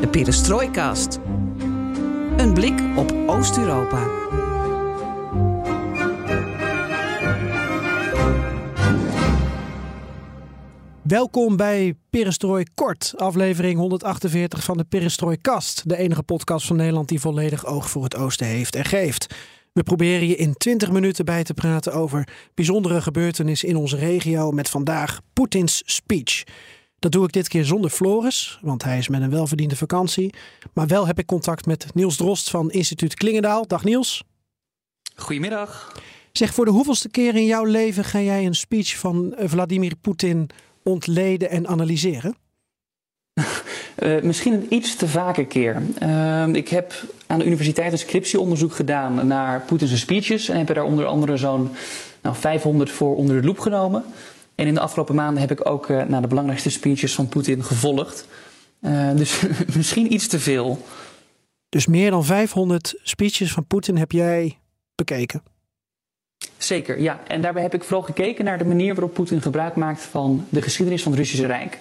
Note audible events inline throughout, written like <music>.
de Perestrooikast. Een blik op Oost-Europa. Welkom bij Perestrooi Kort, aflevering 148 van de Perestrooi-kast. De enige podcast van Nederland die volledig oog voor het oosten heeft en geeft. We proberen je in 20 minuten bij te praten over bijzondere gebeurtenissen in onze regio met vandaag Poetins speech. Dat doe ik dit keer zonder Floris, want hij is met een welverdiende vakantie. Maar wel heb ik contact met Niels Drost van instituut Klingendaal. Dag Niels. Goedemiddag. Zeg, voor de hoeveelste keer in jouw leven ga jij een speech van Vladimir Poetin ontleden en analyseren? Uh, <laughs> misschien een iets te vake keer. Uh, ik heb aan de universiteit een scriptieonderzoek gedaan naar Poetins speeches. En heb er daar onder andere zo'n nou, 500 voor onder de loep genomen. En in de afgelopen maanden heb ik ook uh, naar de belangrijkste speeches van Poetin gevolgd. dus <laughs> misschien iets te veel. Dus meer dan 500 speeches van Poetin heb jij bekeken? Zeker, ja. En daarbij heb ik vooral gekeken naar de manier waarop Poetin gebruik maakt van de geschiedenis van het Russische Rijk.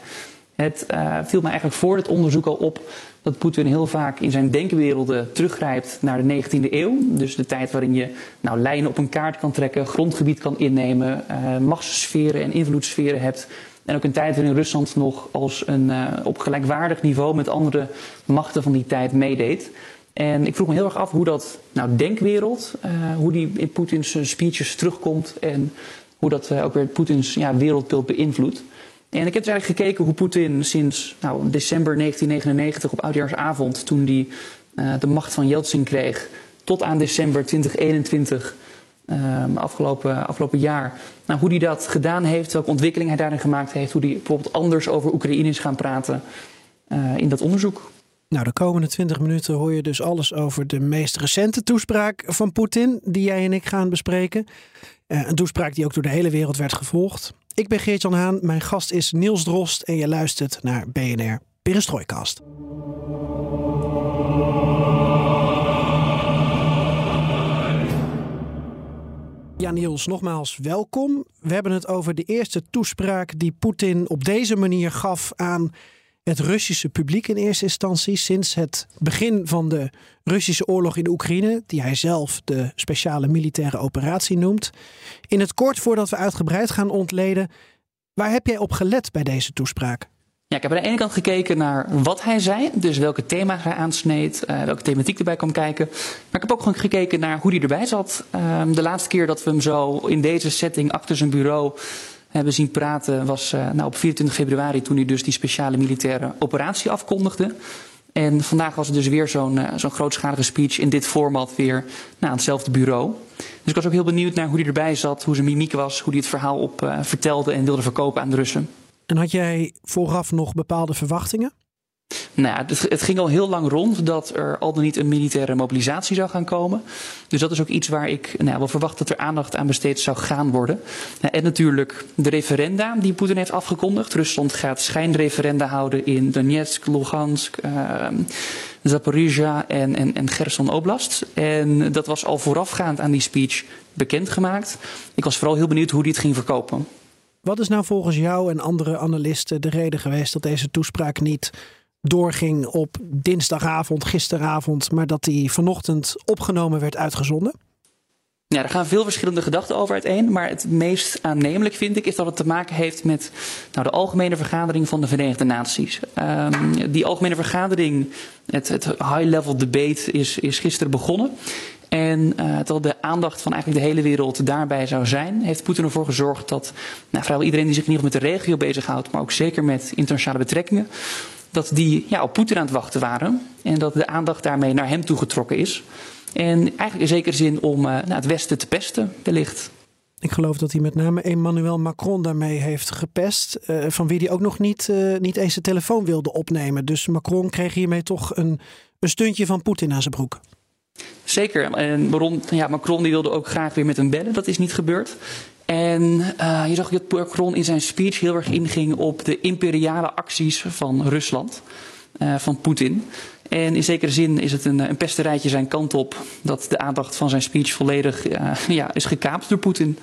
Het uh, viel mij eigenlijk voor het onderzoek al op dat Poetin heel vaak in zijn denkwerelden teruggrijpt naar de 19e eeuw. Dus de tijd waarin je nou, lijnen op een kaart kan trekken, grondgebied kan innemen, uh, machtssferen en invloedssferen hebt. En ook een tijd waarin Rusland nog als een, uh, op gelijkwaardig niveau met andere machten van die tijd meedeed. En ik vroeg me heel erg af hoe dat nou, denkwereld, hoe die in Poetins speeches terugkomt en hoe dat ook weer Poetins ja, wereldbeeld beïnvloedt. En ik heb dus eigenlijk gekeken hoe Poetin sinds nou, december 1999 op oudjaarsavond, toen hij uh, de macht van Yeltsin kreeg, tot aan december 2021, uh, afgelopen, afgelopen jaar, nou, hoe hij dat gedaan heeft, welke ontwikkeling hij daarin gemaakt heeft, hoe hij bijvoorbeeld anders over Oekraïne is gaan praten uh, in dat onderzoek. Nou, de komende 20 minuten hoor je dus alles over de meest recente toespraak van Poetin, die jij en ik gaan bespreken. Uh, een toespraak die ook door de hele wereld werd gevolgd. Ik ben Geert-Jan Haan, mijn gast is Niels Drost en je luistert naar BNR Perestrooikast. Ja, Niels, nogmaals welkom. We hebben het over de eerste toespraak die Poetin op deze manier gaf aan het Russische publiek in eerste instantie sinds het begin van de Russische oorlog in Oekraïne, die hij zelf de speciale militaire operatie noemt. In het kort, voordat we uitgebreid gaan ontleden, waar heb jij op gelet bij deze toespraak? Ja, ik heb aan de ene kant gekeken naar wat hij zei, dus welke thema's hij aansneed, uh, welke thematiek erbij kwam kijken. Maar ik heb ook gewoon gekeken naar hoe hij erbij zat. Uh, de laatste keer dat we hem zo in deze setting achter zijn bureau hebben zien praten was uh, nou, op 24 februari toen hij dus die speciale militaire operatie afkondigde. En vandaag was het dus weer zo'n uh, zo'n grootschalige speech in dit format weer nou, aan hetzelfde bureau. Dus ik was ook heel benieuwd naar hoe hij erbij zat, hoe zijn mimiek was, hoe hij het verhaal op uh, vertelde en wilde verkopen aan de Russen. En had jij vooraf nog bepaalde verwachtingen? Nou het, het, ging al heel lang rond dat er al dan niet een militaire mobilisatie zou gaan komen. Dus dat is ook iets waar ik nou, wel verwacht dat er aandacht aan besteed zou gaan worden. En natuurlijk de referenda die Poetin heeft afgekondigd. Rusland gaat schijnreferenda houden in Donetsk, Lugansk, uh, Zaporizhia en, en, en Gerson Oblast. En dat was al voorafgaand aan die speech bekendgemaakt. Ik was vooral heel benieuwd hoe die het ging verkopen. Wat is nou volgens jou en andere analisten de reden geweest dat deze toespraak niet doorging op dinsdagavond, gisteravond, maar dat die vanochtend opgenomen werd uitgezonden? Ja, er gaan veel verschillende gedachten over uiteen. Maar het meest aannemelijk vind ik is dat het te maken heeft met nou, de Algemene Vergadering van de Verenigde Naties. Um, die Algemene Vergadering, het, het high-level debate, is, is gisteren begonnen. En uh, terwijl de aandacht van eigenlijk de hele wereld daarbij zou zijn, heeft Poetin ervoor gezorgd dat nou, vrijwel iedereen die zich in ieder geval met de regio bezighoudt, maar ook zeker met internationale betrekkingen, dat die ja, op Poetin aan het wachten waren. En dat de aandacht daarmee naar hem toegetrokken is. En eigenlijk in zekere zin om uh, nou, het Westen te pesten, wellicht. Ik geloof dat hij met name Emmanuel Macron daarmee heeft gepest. Uh, van wie hij ook nog niet, uh, niet eens de telefoon wilde opnemen. Dus Macron kreeg hiermee toch een, een stuntje van Poetin aan zijn broek. Zeker. En Baron, ja, Macron die wilde ook graag weer met hem bellen. Dat is niet gebeurd. En uh, je zag dat Macron in zijn speech heel erg inging op de imperiale acties van Rusland, uh, van Poetin. En in zekere zin is het een, een pesterijtje zijn kant op dat de aandacht van zijn speech volledig uh, ja, is gekaapt door Poetin.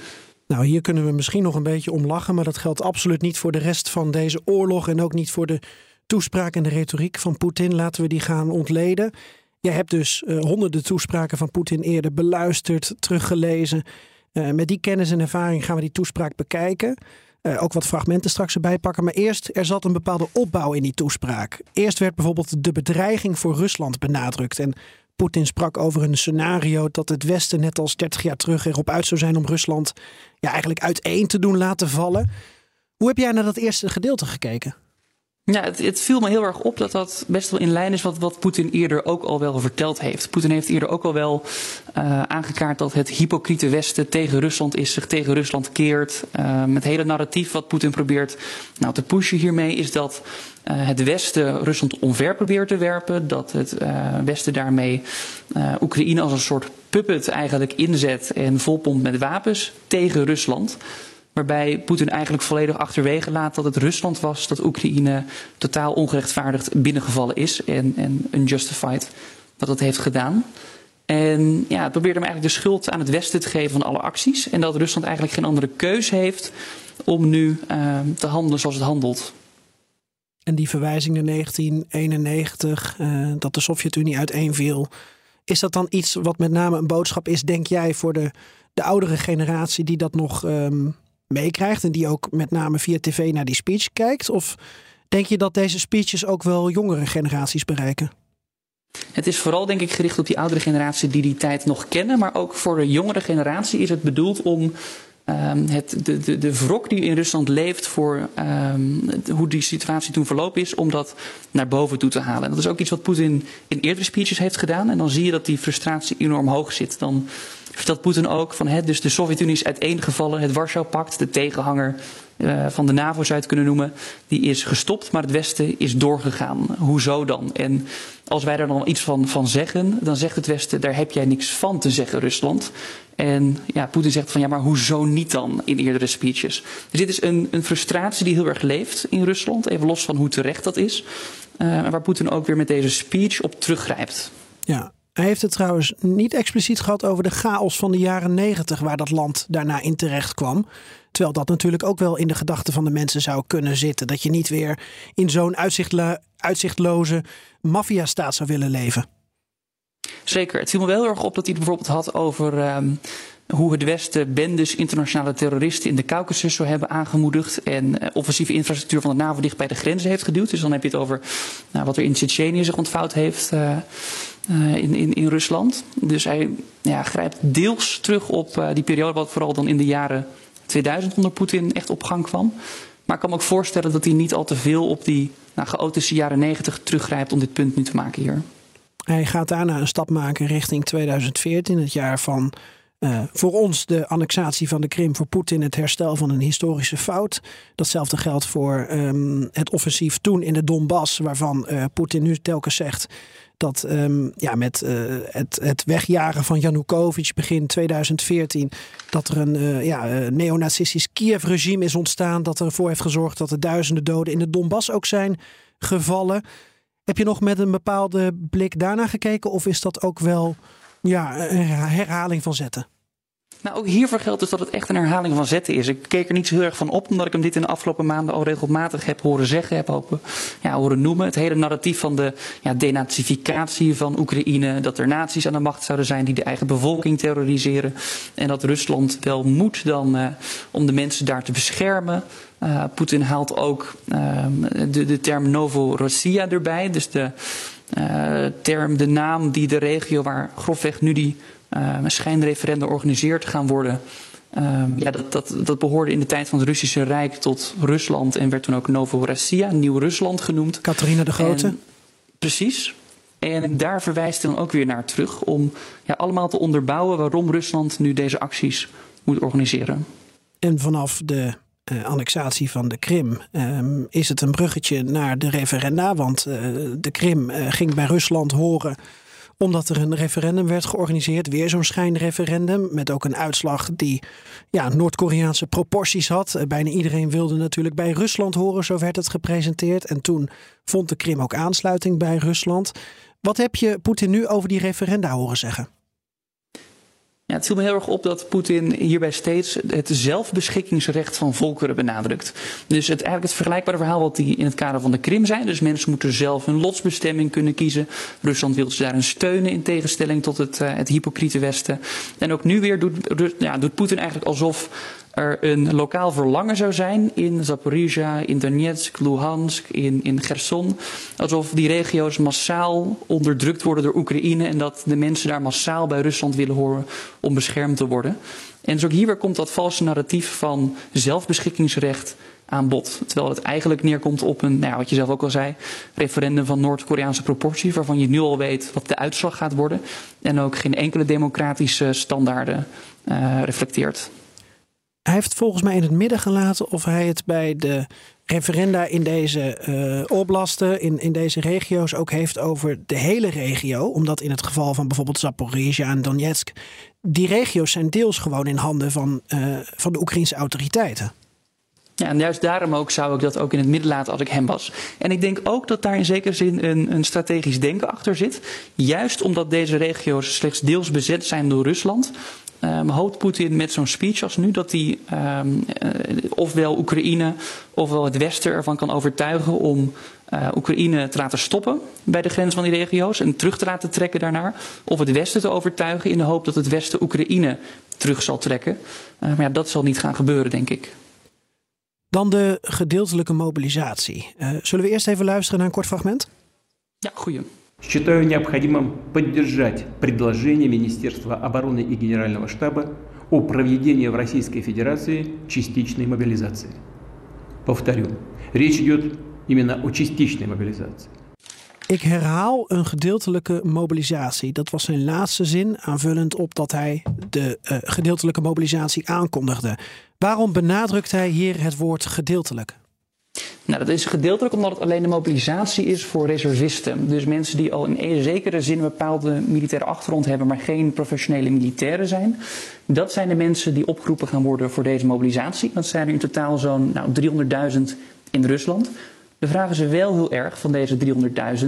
Nou, hier kunnen we misschien nog een beetje om lachen, maar dat geldt absoluut niet voor de rest van deze oorlog en ook niet voor de toespraak en de retoriek van Poetin. Laten we die gaan ontleden. Jij hebt dus honderden toespraken van Poetin eerder beluisterd, teruggelezen. Uh, met die kennis en ervaring gaan we die toespraak bekijken. Uh, ook wat fragmenten straks erbij pakken. Maar eerst, er zat een bepaalde opbouw in die toespraak. Eerst werd bijvoorbeeld de bedreiging voor Rusland benadrukt. En Poetin sprak over een scenario dat het Westen net als 30 jaar terug erop uit zou zijn om Rusland ja, eigenlijk uiteen te doen laten vallen. Hoe heb jij naar dat eerste gedeelte gekeken? Ja, het, het, viel me heel erg op dat dat best wel in lijn is wat, wat Poetin eerder ook al wel verteld heeft. Poetin heeft eerder ook al wel uh, aangekaart dat het hypocriete Westen tegen Rusland is, zich tegen Rusland keert. Uh, het hele narratief wat Poetin probeert nou, te pushen hiermee is dat uh, het Westen Rusland omver probeert te werpen. Dat het Westen daarmee Oekraïne als een soort puppet eigenlijk inzet en volpompt met wapens tegen Rusland. Waarbij Poetin eigenlijk volledig achterwege laat dat het Rusland was dat Oekraïne totaal ongerechtvaardigd binnengevallen is en, en unjustified dat het heeft gedaan. En ja, het probeerde hem eigenlijk de schuld aan het Westen te geven van alle acties. En dat Rusland eigenlijk geen andere keus heeft om nu uh, te handelen zoals het handelt. En die verwijzing naar 1991, uh, dat de Sovjet-Unie uiteenviel. Is dat dan iets wat met name een boodschap is, denk jij, voor de, de oudere generatie die dat nog um, meekrijgt en die ook met name via tv naar die speech kijkt? Of denk je dat deze speeches ook wel jongere generaties bereiken? Het is vooral denk ik gericht op die oudere generatie die die tijd nog kennen. Maar ook voor de jongere generatie is het bedoeld om um, het, de, de, de wrok die in Rusland leeft voor um, hoe die situatie toen verlopen is, om dat naar boven toe te halen. En dat is ook iets wat Poetin in eerdere speeches heeft gedaan. En dan zie je dat die frustratie enorm hoog zit. Dan vertelt Poetin ook van hè, dus de Sovjet-Unie is uiteengevallen, het Warschau-pact, de tegenhanger uh, van de NAVO zou je het kunnen noemen, die is gestopt, maar het Westen is doorgegaan. Hoezo dan? En als wij daar dan iets van, van zeggen, dan zegt het Westen, daar heb jij niks van te zeggen, Rusland. En ja, Poetin zegt van ja, maar hoezo niet dan in eerdere speeches? Dus dit is een, een frustratie die heel erg leeft in Rusland, even los van hoe terecht dat is. Uh, waar Poetin ook weer met deze speech op teruggrijpt. Ja, hij heeft het trouwens niet expliciet gehad over de chaos van de jaren negentig, waar dat land daarna in terecht kwam. Terwijl dat natuurlijk ook wel in de gedachten van de mensen zou kunnen zitten. Dat je niet weer in zo'n uitzichtloze maffiastaat zou willen leven. Zeker. Het viel me wel heel erg op dat hij het bijvoorbeeld had over um, hoe het Westen bendes internationale terroristen in de Caucasus zou hebben aangemoedigd. En uh, offensieve infrastructuur van de NAVO dicht bij de grenzen heeft geduwd. Dus dan heb je het over nou, wat er in Tsjetsjenië zich ontvouwd heeft. Uh, in, in, in Rusland. Dus hij ja, grijpt deels terug op uh, die periode, wat vooral dan in de jaren 2000 onder Poetin echt op gang kwam. Maar ik kan me ook voorstellen dat hij niet al te veel op die nou, chaotische jaren 90 teruggrijpt om dit punt nu te maken hier. Hij gaat daarna een stap maken richting 2014, het jaar van uh, voor ons de annexatie van de Krim, voor Poetin het herstel van een historische fout. Datzelfde geldt voor um, het offensief toen in de Donbass, waarvan Poetin nu telkens zegt dat um, ja, met uh, het, het wegjagen van Janukovic begin 2014, dat er een uh, ja, neonazistisch Kiev-regime is ontstaan, dat ervoor heeft gezorgd dat er duizenden doden in de Donbass ook zijn gevallen. Heb je nog met een bepaalde blik daarna gekeken of is dat ook wel ja, een herhaling van zetten? Nou, ook hiervoor geldt dus dat het echt een herhaling van zetten is. Ik keek er niet zo heel erg van op, omdat ik hem dit in de afgelopen maanden al regelmatig heb horen zeggen, heb hopen, ja, horen noemen. Het hele narratief van de ja, denazificatie van Oekraïne, dat er naties aan de macht zouden zijn die de eigen bevolking terroriseren. En dat Rusland wel moet dan uh, om de mensen daar te beschermen. Uh, Poetin haalt ook uh, de, de term Novorossia erbij, dus de uh, term, de naam die de regio waar grofweg nu die uh, schijnreferenda organiseert gaan worden. Uh, ja, dat, dat, dat behoorde in de tijd van het Russische Rijk tot Rusland en werd toen ook Novorossia, Nieuw-Rusland genoemd. Catharina de Grote. En, precies. En daar verwijst hij dan ook weer naar terug om ja, allemaal te onderbouwen waarom Rusland nu deze acties moet organiseren. En vanaf de uh, annexatie van de Krim um, is het een bruggetje naar de referenda. Want uh, de Krim uh, ging bij Rusland horen omdat er een referendum werd georganiseerd. Weer zo'n schijnreferendum. Met ook een uitslag die ja, Noord-Koreaanse proporties had. Bijna iedereen wilde natuurlijk bij Rusland horen, zo werd het gepresenteerd. En toen vond de Krim ook aansluiting bij Rusland. Wat heb je Poetin nu over die referenda horen zeggen? Ja, het viel me heel erg op dat Poetin hierbij steeds het zelfbeschikkingsrecht van volkeren benadrukt. Dus het, eigenlijk het vergelijkbare verhaal wat hij in het kader van de Krim zei. Dus mensen moeten zelf hun lotsbestemming kunnen kiezen. Rusland wil ze daarin steunen in tegenstelling tot het, uh, het hypocriete Westen. En ook nu weer doet, ja, doet Poetin eigenlijk alsof er een lokaal verlangen zou zijn in Zaporizhia, in Donetsk, Luhansk, in, in Gerson. Alsof die regio's massaal onderdrukt worden door Oekraïne en dat de mensen daar massaal bij Rusland willen horen om beschermd te worden. En dus ook hier weer komt dat valse narratief van zelfbeschikkingsrecht aan bod. Terwijl het eigenlijk neerkomt op een, nou ja, wat je zelf ook al zei, referendum van Noord-Koreaanse proportie, waarvan je nu al weet wat de uitslag gaat worden. En ook geen enkele democratische standaarden uh, reflecteert. Hij heeft volgens mij in het midden gelaten of hij het bij de referenda in deze uh, oblasten, in, in deze regio's ook heeft over de hele regio. Omdat in het geval van bijvoorbeeld Zaporizhia en Donetsk, die regio's zijn deels gewoon in handen van, uh, van de Oekraïnse autoriteiten. Ja, en juist daarom ook zou ik dat ook in het midden laten als ik hem was. En ik denk ook dat daar in zekere zin een, een strategisch denken achter zit. Juist omdat deze regio's slechts deels bezet zijn door Rusland, Um, hoopt Poetin met zo'n speech als nu dat hij um, uh, ofwel Oekraïne ofwel het Westen ervan kan overtuigen om uh, Oekraïne te laten stoppen bij de grens van die regio's en terug te laten trekken daarnaar. Of het Westen te overtuigen in de hoop dat het Westen Oekraïne terug zal trekken. Uh, maar ja, dat zal niet gaan gebeuren, denk ik. Dan de gedeeltelijke mobilisatie. zullen we eerst even luisteren naar een kort fragment? Ja, goeie. Считаю необходимым поддержать предложение Министерства обороны и Генерального штаба о проведении в Российской Федерации частичной мобилизации. Повторю, речь идет именно о частичной мобилизации. Ik herhaal een gedeeltelijke mobilisatie. Dat was zijn laatste zin, aanvullend op dat hij de uh, gedeeltelijke mobilisatie aankondigde. Waarom benadrukt hij hier het woord gedeeltelijk? Nou, dat is gedeeltelijk omdat het alleen de mobilisatie is voor reservisten. Dus mensen die al in een zekere zin een bepaalde militaire achtergrond hebben, maar geen professionele militairen zijn. Dat zijn de mensen die opgeroepen gaan worden voor deze mobilisatie. Dat zijn er in totaal zo'n nou, 300.000 in Rusland. De vraag is wel heel erg van deze 300.000.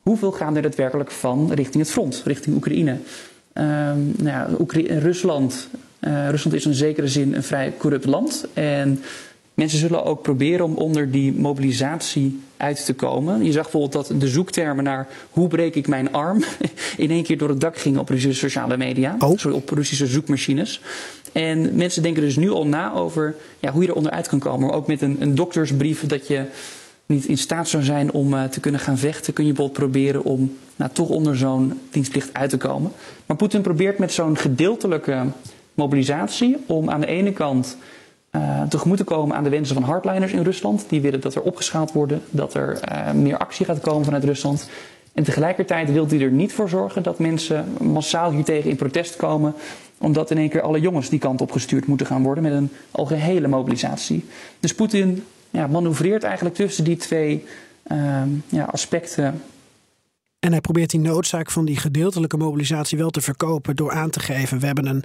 Hoeveel gaan er daadwerkelijk van richting het front, richting Oekraïne? Um, nou, Rusland, uh, Rusland is in zekere zin een vrij corrupt land. En Mensen zullen ook proberen om onder die mobilisatie uit te komen. Je zag bijvoorbeeld dat de zoektermen naar hoe breek ik mijn arm <laughs> in één keer door het dak gingen op Russische sociale media. Oh. Sorry, op Russische zoekmachines. En mensen denken dus nu al na over ja, hoe je er onderuit kan komen. Maar ook met een, een doktersbrief dat je niet in staat zou zijn om uh, te kunnen gaan vechten, kun je bijvoorbeeld proberen om nou, toch onder zo'n dienstplicht uit te komen. Maar Poetin probeert met zo'n gedeeltelijke mobilisatie om aan de ene kant uh, tegemoet te komen aan de wensen van hardliners in Rusland. Die willen dat er opgeschaald worden, dat er uh, meer actie gaat komen vanuit Rusland. En tegelijkertijd wil hij er niet voor zorgen dat mensen massaal hiertegen in protest komen, omdat in één keer alle jongens die kant op gestuurd moeten gaan worden met een algehele mobilisatie. Dus Poetin ja, manoeuvreert eigenlijk tussen die twee uh, ja, aspecten en hij probeert die noodzaak van die gedeeltelijke mobilisatie wel te verkopen door aan te geven: we hebben een,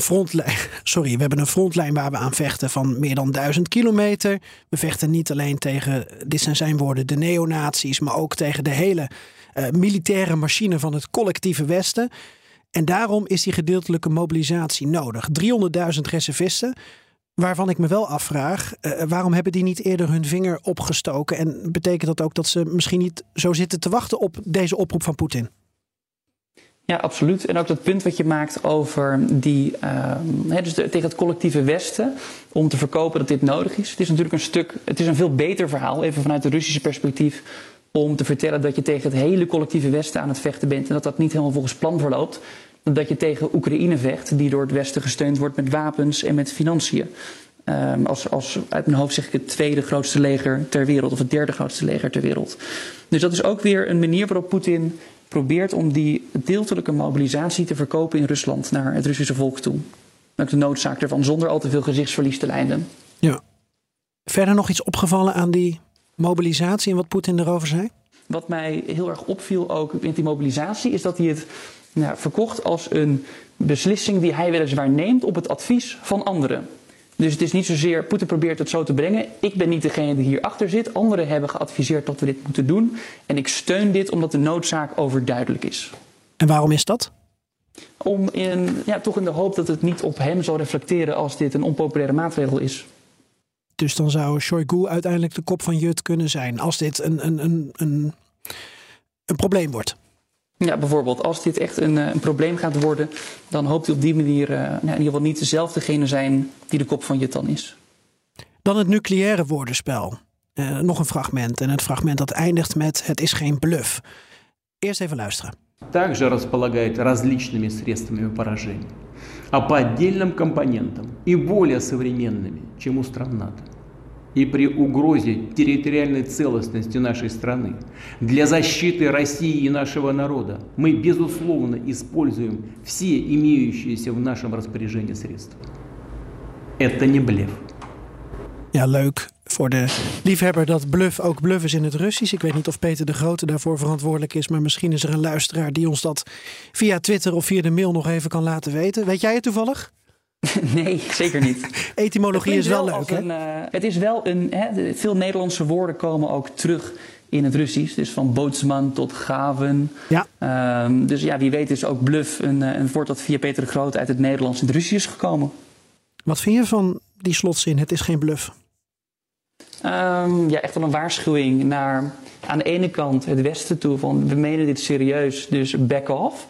frontlijn. <laughs> Sorry, we hebben een frontlijn waar we aan vechten van meer dan duizend kilometer. We vechten niet alleen tegen, dit zijn zijn woorden, de neonazies, maar ook tegen de hele uh, militaire machine van het collectieve Westen. En daarom is die gedeeltelijke mobilisatie nodig. 300.000 reservisten. Waarvan ik me wel afvraag, uh, waarom hebben die niet eerder hun vinger opgestoken? En betekent dat ook dat ze misschien niet zo zitten te wachten op deze oproep van Poetin? Ja, absoluut. En ook dat punt wat je maakt over die, uh, dus tegen het collectieve Westen, om te verkopen dat dit nodig is. Het is natuurlijk een stuk, het is een veel beter verhaal, even vanuit het Russische perspectief, om te vertellen dat je tegen het hele collectieve Westen aan het vechten bent en dat dat niet helemaal volgens plan verloopt dat je tegen Oekraïne vecht, die door het Westen gesteund wordt met wapens en met financiën. Um, als, als uit mijn hoofd zeg ik het tweede grootste leger ter wereld, of het derde grootste leger ter wereld. Dus dat is ook weer een manier waarop Poetin probeert om die deeltelijke mobilisatie te verkopen in Rusland naar het Russische volk toe. Ook de noodzaak ervan, zonder al te veel gezichtsverlies te lijden. Ja. Verder nog iets opgevallen aan die mobilisatie en wat Poetin erover zei? Wat mij heel erg opviel ook met die mobilisatie, is dat hij het nou, verkocht als een beslissing die hij weliswaar neemt op het advies van anderen. Dus het is niet zozeer, Poetin probeert het zo te brengen. Ik ben niet degene die hierachter zit. Anderen hebben geadviseerd dat we dit moeten doen. En ik steun dit omdat de noodzaak overduidelijk is. En waarom is dat? Om in, ja, toch in de hoop dat het niet op hem zal reflecteren als dit een onpopulaire maatregel is. Dus dan zou Shoigu uiteindelijk de kop van Jut kunnen zijn als dit een, een, een, een, een probleem wordt. Ja, bijvoorbeeld als dit echt een, een probleem gaat worden, dan hoopt hij op die manier uh, in ieder geval niet dezelfdegene zijn die de kop van Jut dan is. Dan het nucleaire woordenspel. Uh, nog een fragment. En het fragment dat eindigt met het is geen bluff. Eerst even luisteren. Также располагает различными средствами поражения, а по отдельным компонентам и более современными, чем у стран НАТО. И при угрозе территориальной целостности нашей страны для защиты России и нашего народа мы, безусловно, используем все имеющиеся в нашем распоряжении средства. Это не блеф. Ja, leuk voor de liefhebber dat bluff ook bluff is in het Russisch. Ik weet niet of Peter de Grote daarvoor verantwoordelijk is, maar misschien is er een luisteraar die ons dat via Twitter of via de mail nog even kan laten weten. Weet jij het toevallig? <laughs> Nee, zeker niet. <laughs> Etymologie is wel, leuk, hè? Een, uh, het is wel een... Hè, veel Nederlandse woorden komen ook terug in het Russisch. Dus van bootsman tot gaven. Ja. Um, dus ja, wie weet is ook bluff een, een woord dat via Peter de Groot uit het Nederlands in het Russisch is gekomen. Wat vind je van die slotzin? Het is geen bluff. Um, ja, echt wel een waarschuwing naar aan de ene kant het Westen toe van we menen dit serieus, dus back off.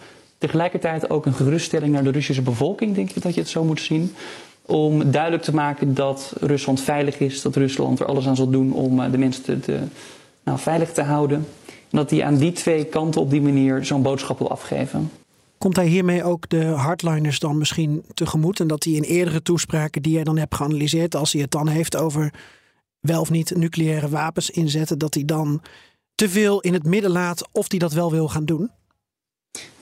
Tegelijkertijd ook een geruststelling naar de Russische bevolking, denk ik dat je het zo moet zien. Om duidelijk te maken dat Rusland veilig is, dat Rusland er alles aan zal doen om uh, de mensen te, nou, veilig te houden. En dat hij aan die twee kanten op die manier zo'n boodschap wil afgeven. Komt hij hiermee ook de hardliners dan misschien tegemoet? En dat hij in eerdere toespraken die hij dan hebt geanalyseerd, als hij het dan heeft over wel of niet nucleaire wapens inzetten, dat hij dan te veel in het midden laat of hij dat wel wil gaan doen?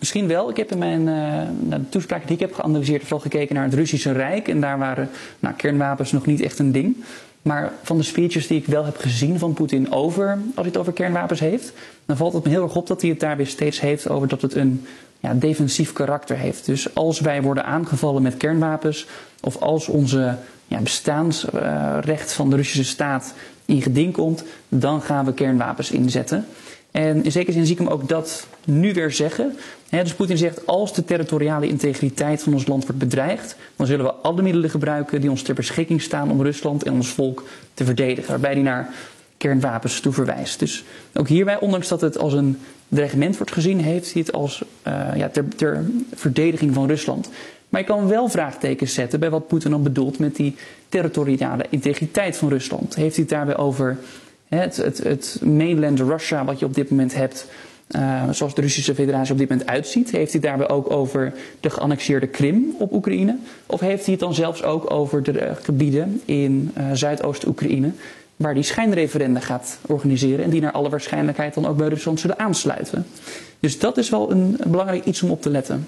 Misschien wel. Ik heb in mijn uh, de toespraken die ik heb geanalyseerd vooral gekeken naar het Russische Rijk. En daar waren nou, kernwapens nog niet echt een ding. Maar van de speeches die ik wel heb gezien van Poetin over, als hij het over kernwapens heeft, dan valt het me heel erg op dat hij het daar weer steeds heeft over dat het een ja, defensief karakter heeft. Dus als wij worden aangevallen met kernwapens, of als onze ja, bestaansrecht van de Russische staat in geding komt, dan gaan we kernwapens inzetten. En in zekere zin zie ik hem ook dat nu weer zeggen. dus Poetin zegt, als de territoriale integriteit van ons land wordt bedreigd, dan zullen we alle middelen gebruiken die ons ter beschikking staan om Rusland en ons volk te verdedigen. Waarbij hij naar kernwapens toe verwijst. Dus ook hierbij, ondanks dat het als een dreigement wordt gezien, heeft hij het als uh, ja, ter, ter verdediging van Rusland. Maar je kan wel vraagtekens zetten bij wat Poetin dan bedoelt met die territoriale integriteit van Rusland. Heeft hij het daarbij over het, het, het mainland Russia wat je op dit moment hebt, uh, zoals de Russische federatie op dit moment uitziet? Heeft hij daarbij ook over de geannexeerde Krim op Oekraïne? Of heeft hij het dan zelfs ook over de uh, gebieden in uh, Zuidoost-Oekraïne, waar die schijnreferenda gaat organiseren en die naar alle waarschijnlijkheid dan ook bij Rusland zullen aansluiten? Dus dat is wel een belangrijk iets om op te letten.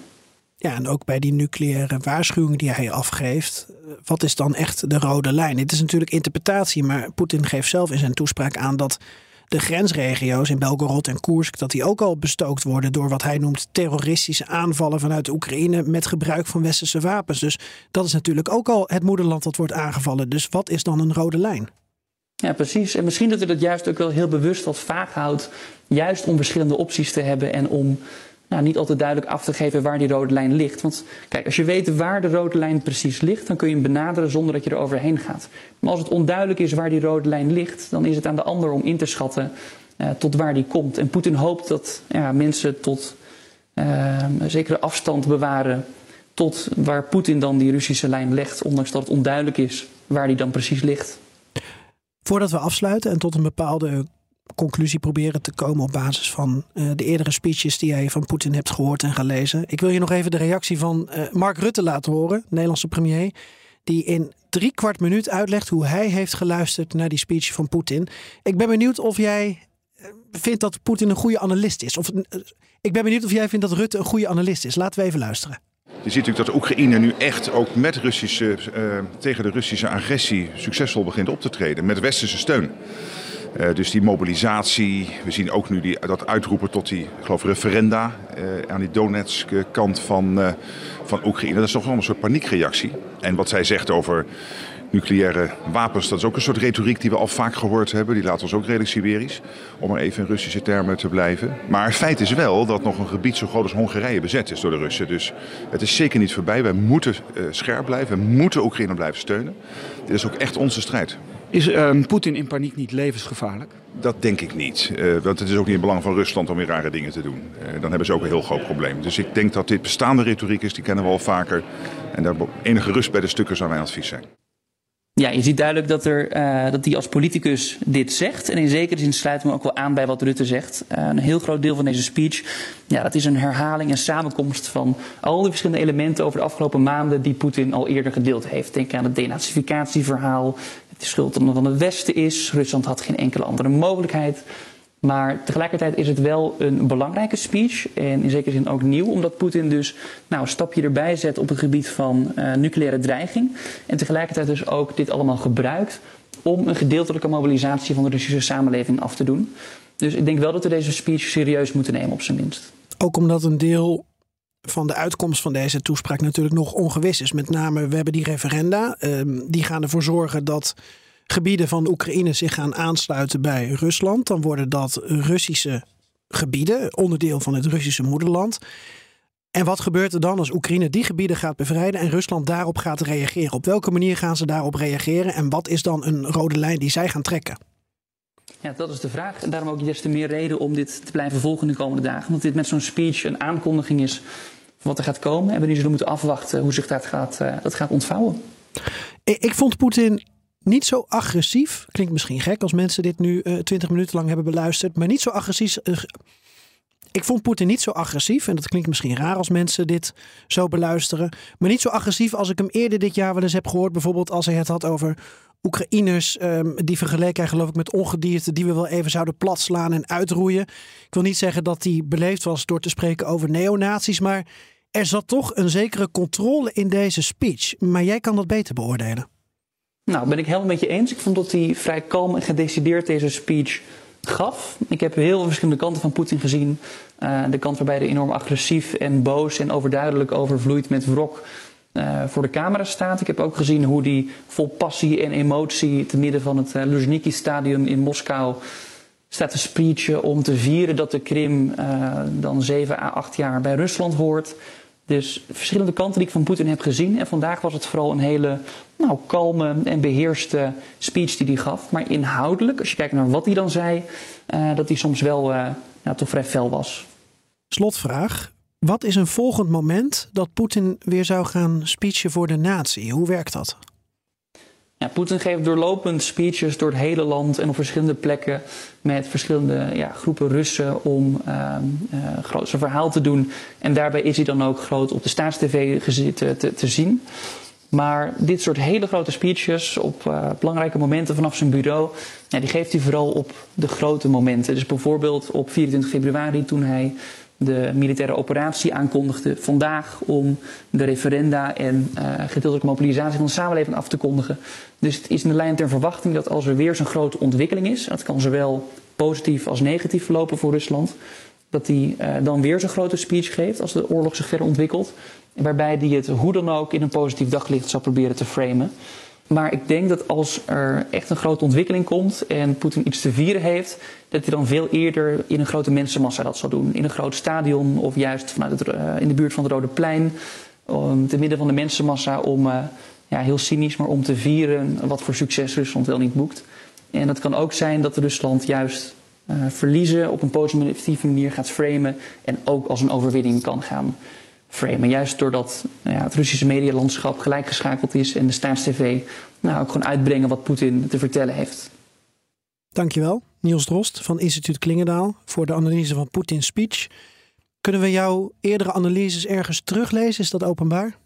Ja, en ook bij die nucleaire waarschuwingen die hij afgeeft. Wat is dan echt de rode lijn? Het is natuurlijk interpretatie, maar Poetin geeft zelf in zijn toespraak aan dat de grensregio's in Belgorod en Koersk, dat die ook al bestookt worden door wat hij noemt terroristische aanvallen vanuit Oekraïne met gebruik van westerse wapens. Dus dat is natuurlijk ook al het moederland dat wordt aangevallen. Dus wat is dan een rode lijn? Ja, precies. En misschien dat hij dat juist ook wel heel bewust wat vaag houdt. Juist om verschillende opties te hebben en om nou, niet altijd duidelijk af te geven waar die rode lijn ligt. Want kijk, als je weet waar de rode lijn precies ligt, dan kun je hem benaderen zonder dat je er overheen gaat. Maar als het onduidelijk is waar die rode lijn ligt, dan is het aan de ander om in te schatten uh, tot waar die komt. En Poetin hoopt dat ja, mensen tot uh, een zekere afstand bewaren tot waar Poetin dan die Russische lijn legt, ondanks dat het onduidelijk is waar die dan precies ligt. Voordat we afsluiten en tot een bepaalde conclusie proberen te komen op basis van uh, de eerdere speeches die jij van Poetin hebt gehoord en gelezen. Ik wil je nog even de reactie van uh, Mark Rutte laten horen, Nederlandse premier, die in drie kwart minuut uitlegt hoe hij heeft geluisterd naar die speech van Poetin. Ik ben benieuwd of jij eh, vindt dat Poetin een goede analist is. Of, ik ben benieuwd of jij vindt dat Rutte een goede analist is. Laten we even luisteren. Je ziet natuurlijk dat Oekraïne nu echt ook met Russische, tegen de Russische agressie succesvol begint op te treden. Met westerse steun. Uh, dus die mobilisatie, we zien ook nu die, dat uitroepen tot die, ik geloof, referenda uh, aan die Donetsk-kant van, uh, van Oekraïne. Dat is toch wel een soort paniekreactie. En wat zij zegt over nucleaire wapens, dat is ook een soort retoriek die we al vaak gehoord hebben. Die laat ons ook redelijk Siberisch, om maar even in Russische termen te blijven. Maar feit is wel dat nog een gebied zo groot als Hongarije bezet is door de Russen. Dus het is zeker niet voorbij. Wij moeten scherp blijven. We moeten Oekraïne blijven steunen. Dit is ook echt onze strijd. Is uh, Poetin in paniek niet levensgevaarlijk? Dat denk ik niet. Uh, want het is ook niet in belang van Rusland om weer rare dingen te doen. Uh, dan hebben ze ook een heel groot probleem. Dus ik denk dat dit bestaande retoriek is, die kennen we al vaker. En daar enige rust bij de stukken zou mijn advies zijn. Ja, je ziet duidelijk dat, er, uh, dat hij als politicus dit zegt. En in zekere zin sluit me ook wel aan bij wat Rutte zegt. Uh, een heel groot deel van deze speech, ja, dat is een herhaling en samenkomst van al die verschillende elementen over de afgelopen maanden die Poetin al eerder gedeeld heeft. Denk aan het denazificatieverhaal, het de schuld van het Westen is. Rusland had geen enkele andere mogelijkheid. Maar tegelijkertijd is het wel een belangrijke speech en in zekere zin ook nieuw, omdat Poetin dus nou, een stapje erbij zet op het gebied van uh, nucleaire dreiging. En tegelijkertijd dus ook dit allemaal gebruikt om een gedeeltelijke mobilisatie van de Russische samenleving af te doen. Dus ik denk wel dat we deze speech serieus moeten nemen, op zijn minst. Ook omdat een deel van de uitkomst van deze toespraak natuurlijk nog ongewis is. Met name, we hebben die referenda. Um, die gaan ervoor zorgen dat gebieden van Oekraïne zich gaan aansluiten bij Rusland, dan worden dat Russische gebieden, onderdeel van het Russische moederland. En wat gebeurt er dan als Oekraïne die gebieden gaat bevrijden en Rusland daarop gaat reageren? Op welke manier gaan ze daarop reageren en wat is dan een rode lijn die zij gaan trekken? Ja, dat is de vraag. En daarom ook des te meer reden om dit te blijven volgen de komende dagen. Want dit met zo'n speech een aankondiging is wat er gaat komen. En we zullen moeten afwachten hoe zich dat gaat, uh, dat gaat ontvouwen. Ik, ik vond Poetin niet zo agressief. Klinkt misschien gek als mensen dit nu uh, 20 minuten lang hebben beluisterd. Maar niet zo agressief. Ik vond Poetin niet zo agressief. En dat klinkt misschien raar als mensen dit zo beluisteren. Maar niet zo agressief als ik hem eerder dit jaar wel eens heb gehoord. Bijvoorbeeld als hij het had over Oekraïners. Um, die vergeleken geloof ik met ongedierte. Die we wel even zouden platslaan en uitroeien. Ik wil niet zeggen dat hij beleefd was door te spreken over neonazies. Maar er zat toch een zekere controle in deze speech. Maar jij kan dat beter beoordelen. Nou, ben ik helemaal met je eens. Ik vond dat hij vrij kalm en gedecideerd deze speech gaf. Ik heb heel verschillende kanten van Poetin gezien. Uh, de kant waarbij hij enorm agressief en boos en overduidelijk overvloeit met wrok uh, voor de camera staat. Ik heb ook gezien hoe hij vol passie en emotie te midden van het uh, Luzhniki-stadion in Moskou staat te speechen om te vieren dat de Krim dan 7 à 8 jaar bij Rusland hoort. Dus verschillende kanten die ik van Poetin heb gezien. En vandaag was het vooral een hele nou, kalme en beheerste speech die hij gaf. Maar inhoudelijk, als je kijkt naar wat hij dan zei, uh, dat hij soms wel nou, toch vrij fel was. Slotvraag. Wat is een volgend moment dat Poetin weer zou gaan speechen voor de natie? Hoe werkt dat? Ja, Poetin geeft doorlopend speeches door het hele land en op verschillende plekken met verschillende ja, groepen Russen om uh, uh, zijn verhaal te doen. En daarbij is hij dan ook groot op de staatstv te, te, zien. Maar dit soort hele grote speeches op uh, belangrijke momenten vanaf zijn bureau, ja, die geeft hij vooral op de grote momenten. Dus bijvoorbeeld op 24 februari toen hij de militaire operatie aankondigde vandaag om de referenda en uh, gedeeltelijke mobilisatie van de samenleving af te kondigen. Dus het is in de lijn ter verwachting dat als er weer zo'n grote ontwikkeling is, dat kan zowel positief als negatief verlopen voor Rusland, dat hij uh, dan weer zo'n grote speech geeft als de oorlog zich verder ontwikkelt. Waarbij hij het hoe dan ook in een positief daglicht zal proberen te framen. Maar ik denk dat als er echt een grote ontwikkeling komt en Poetin iets te vieren heeft, dat hij dan veel eerder in een grote mensenmassa dat zal doen. In een groot stadion of juist vanuit uh, in de buurt van het Rode Plein, um, te midden van de mensenmassa, om, uh, ja, heel cynisch, maar om te vieren wat voor succes Rusland wel niet boekt. En dat kan ook zijn dat Rusland juist uh, verliezen op een positieve manier gaat framen en ook als een overwinning kan gaan framen. Juist doordat nou ja, het Russische medialandschap gelijkgeschakeld is en de staatstv nou, ook gewoon uitbrengen wat Poetin te vertellen heeft. Dankjewel, Niels Drost van Instituut Klingendaal, voor de analyse van Poetins speech. Kunnen we jouw eerdere analyses ergens teruglezen? Is dat openbaar?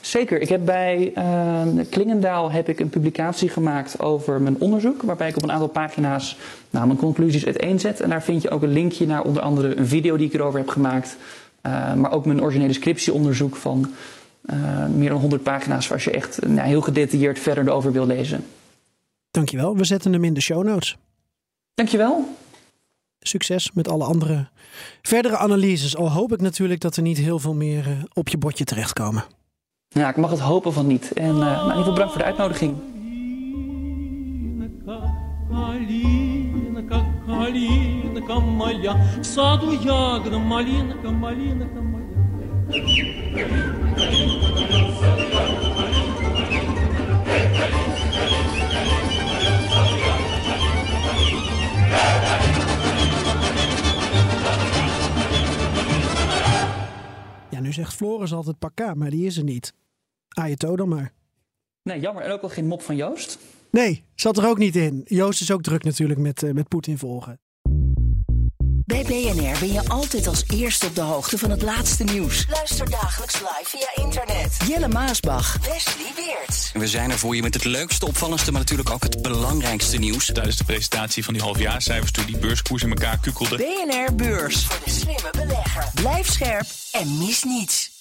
Zeker. Ik heb bij uh, Klingendaal heb ik een publicatie gemaakt over mijn onderzoek. Waarbij ik op een aantal pagina's nou, mijn conclusies uiteenzet. En daar vind je ook een linkje naar onder andere een video die ik erover heb gemaakt. Eh, maar ook mijn originele scriptieonderzoek van eh, meer dan 100 pagina's, waar je echt eh, nou, heel gedetailleerd verder over wil lezen. Dankjewel. We zetten hem in de show notes. Dankjewel. Succes met alle andere verdere analyses. Al hoop ik natuurlijk dat er niet heel veel meer op je bordje terechtkomen. Ja, ik mag het hopen van niet. En uh, in ieder geval bedankt voor de uitnodiging малинка моя, в саду ягода, малинка, малинка моя. Ja, nu zegt Floris altijd pakka, maar die is er niet. Ajeto dan maar. Nee, jammer. En ook al geen mop van Joost. Nee, zat er ook niet in. Joost is ook druk natuurlijk met, eh, met Poetin volgen. Bij BNR ben je altijd als eerste op de hoogte van het laatste nieuws. Luister dagelijks live via internet. Jelle Maasbach. Wesley Weert. We zijn er voor je met het leukste, opvallendste, maar natuurlijk ook het belangrijkste nieuws. Tijdens de presentatie van die halfjaarcijfers toen die beurskoers in elkaar kukkelde. BNR Beurs. Voor de slimme belegger. Blijf scherp en mis niets.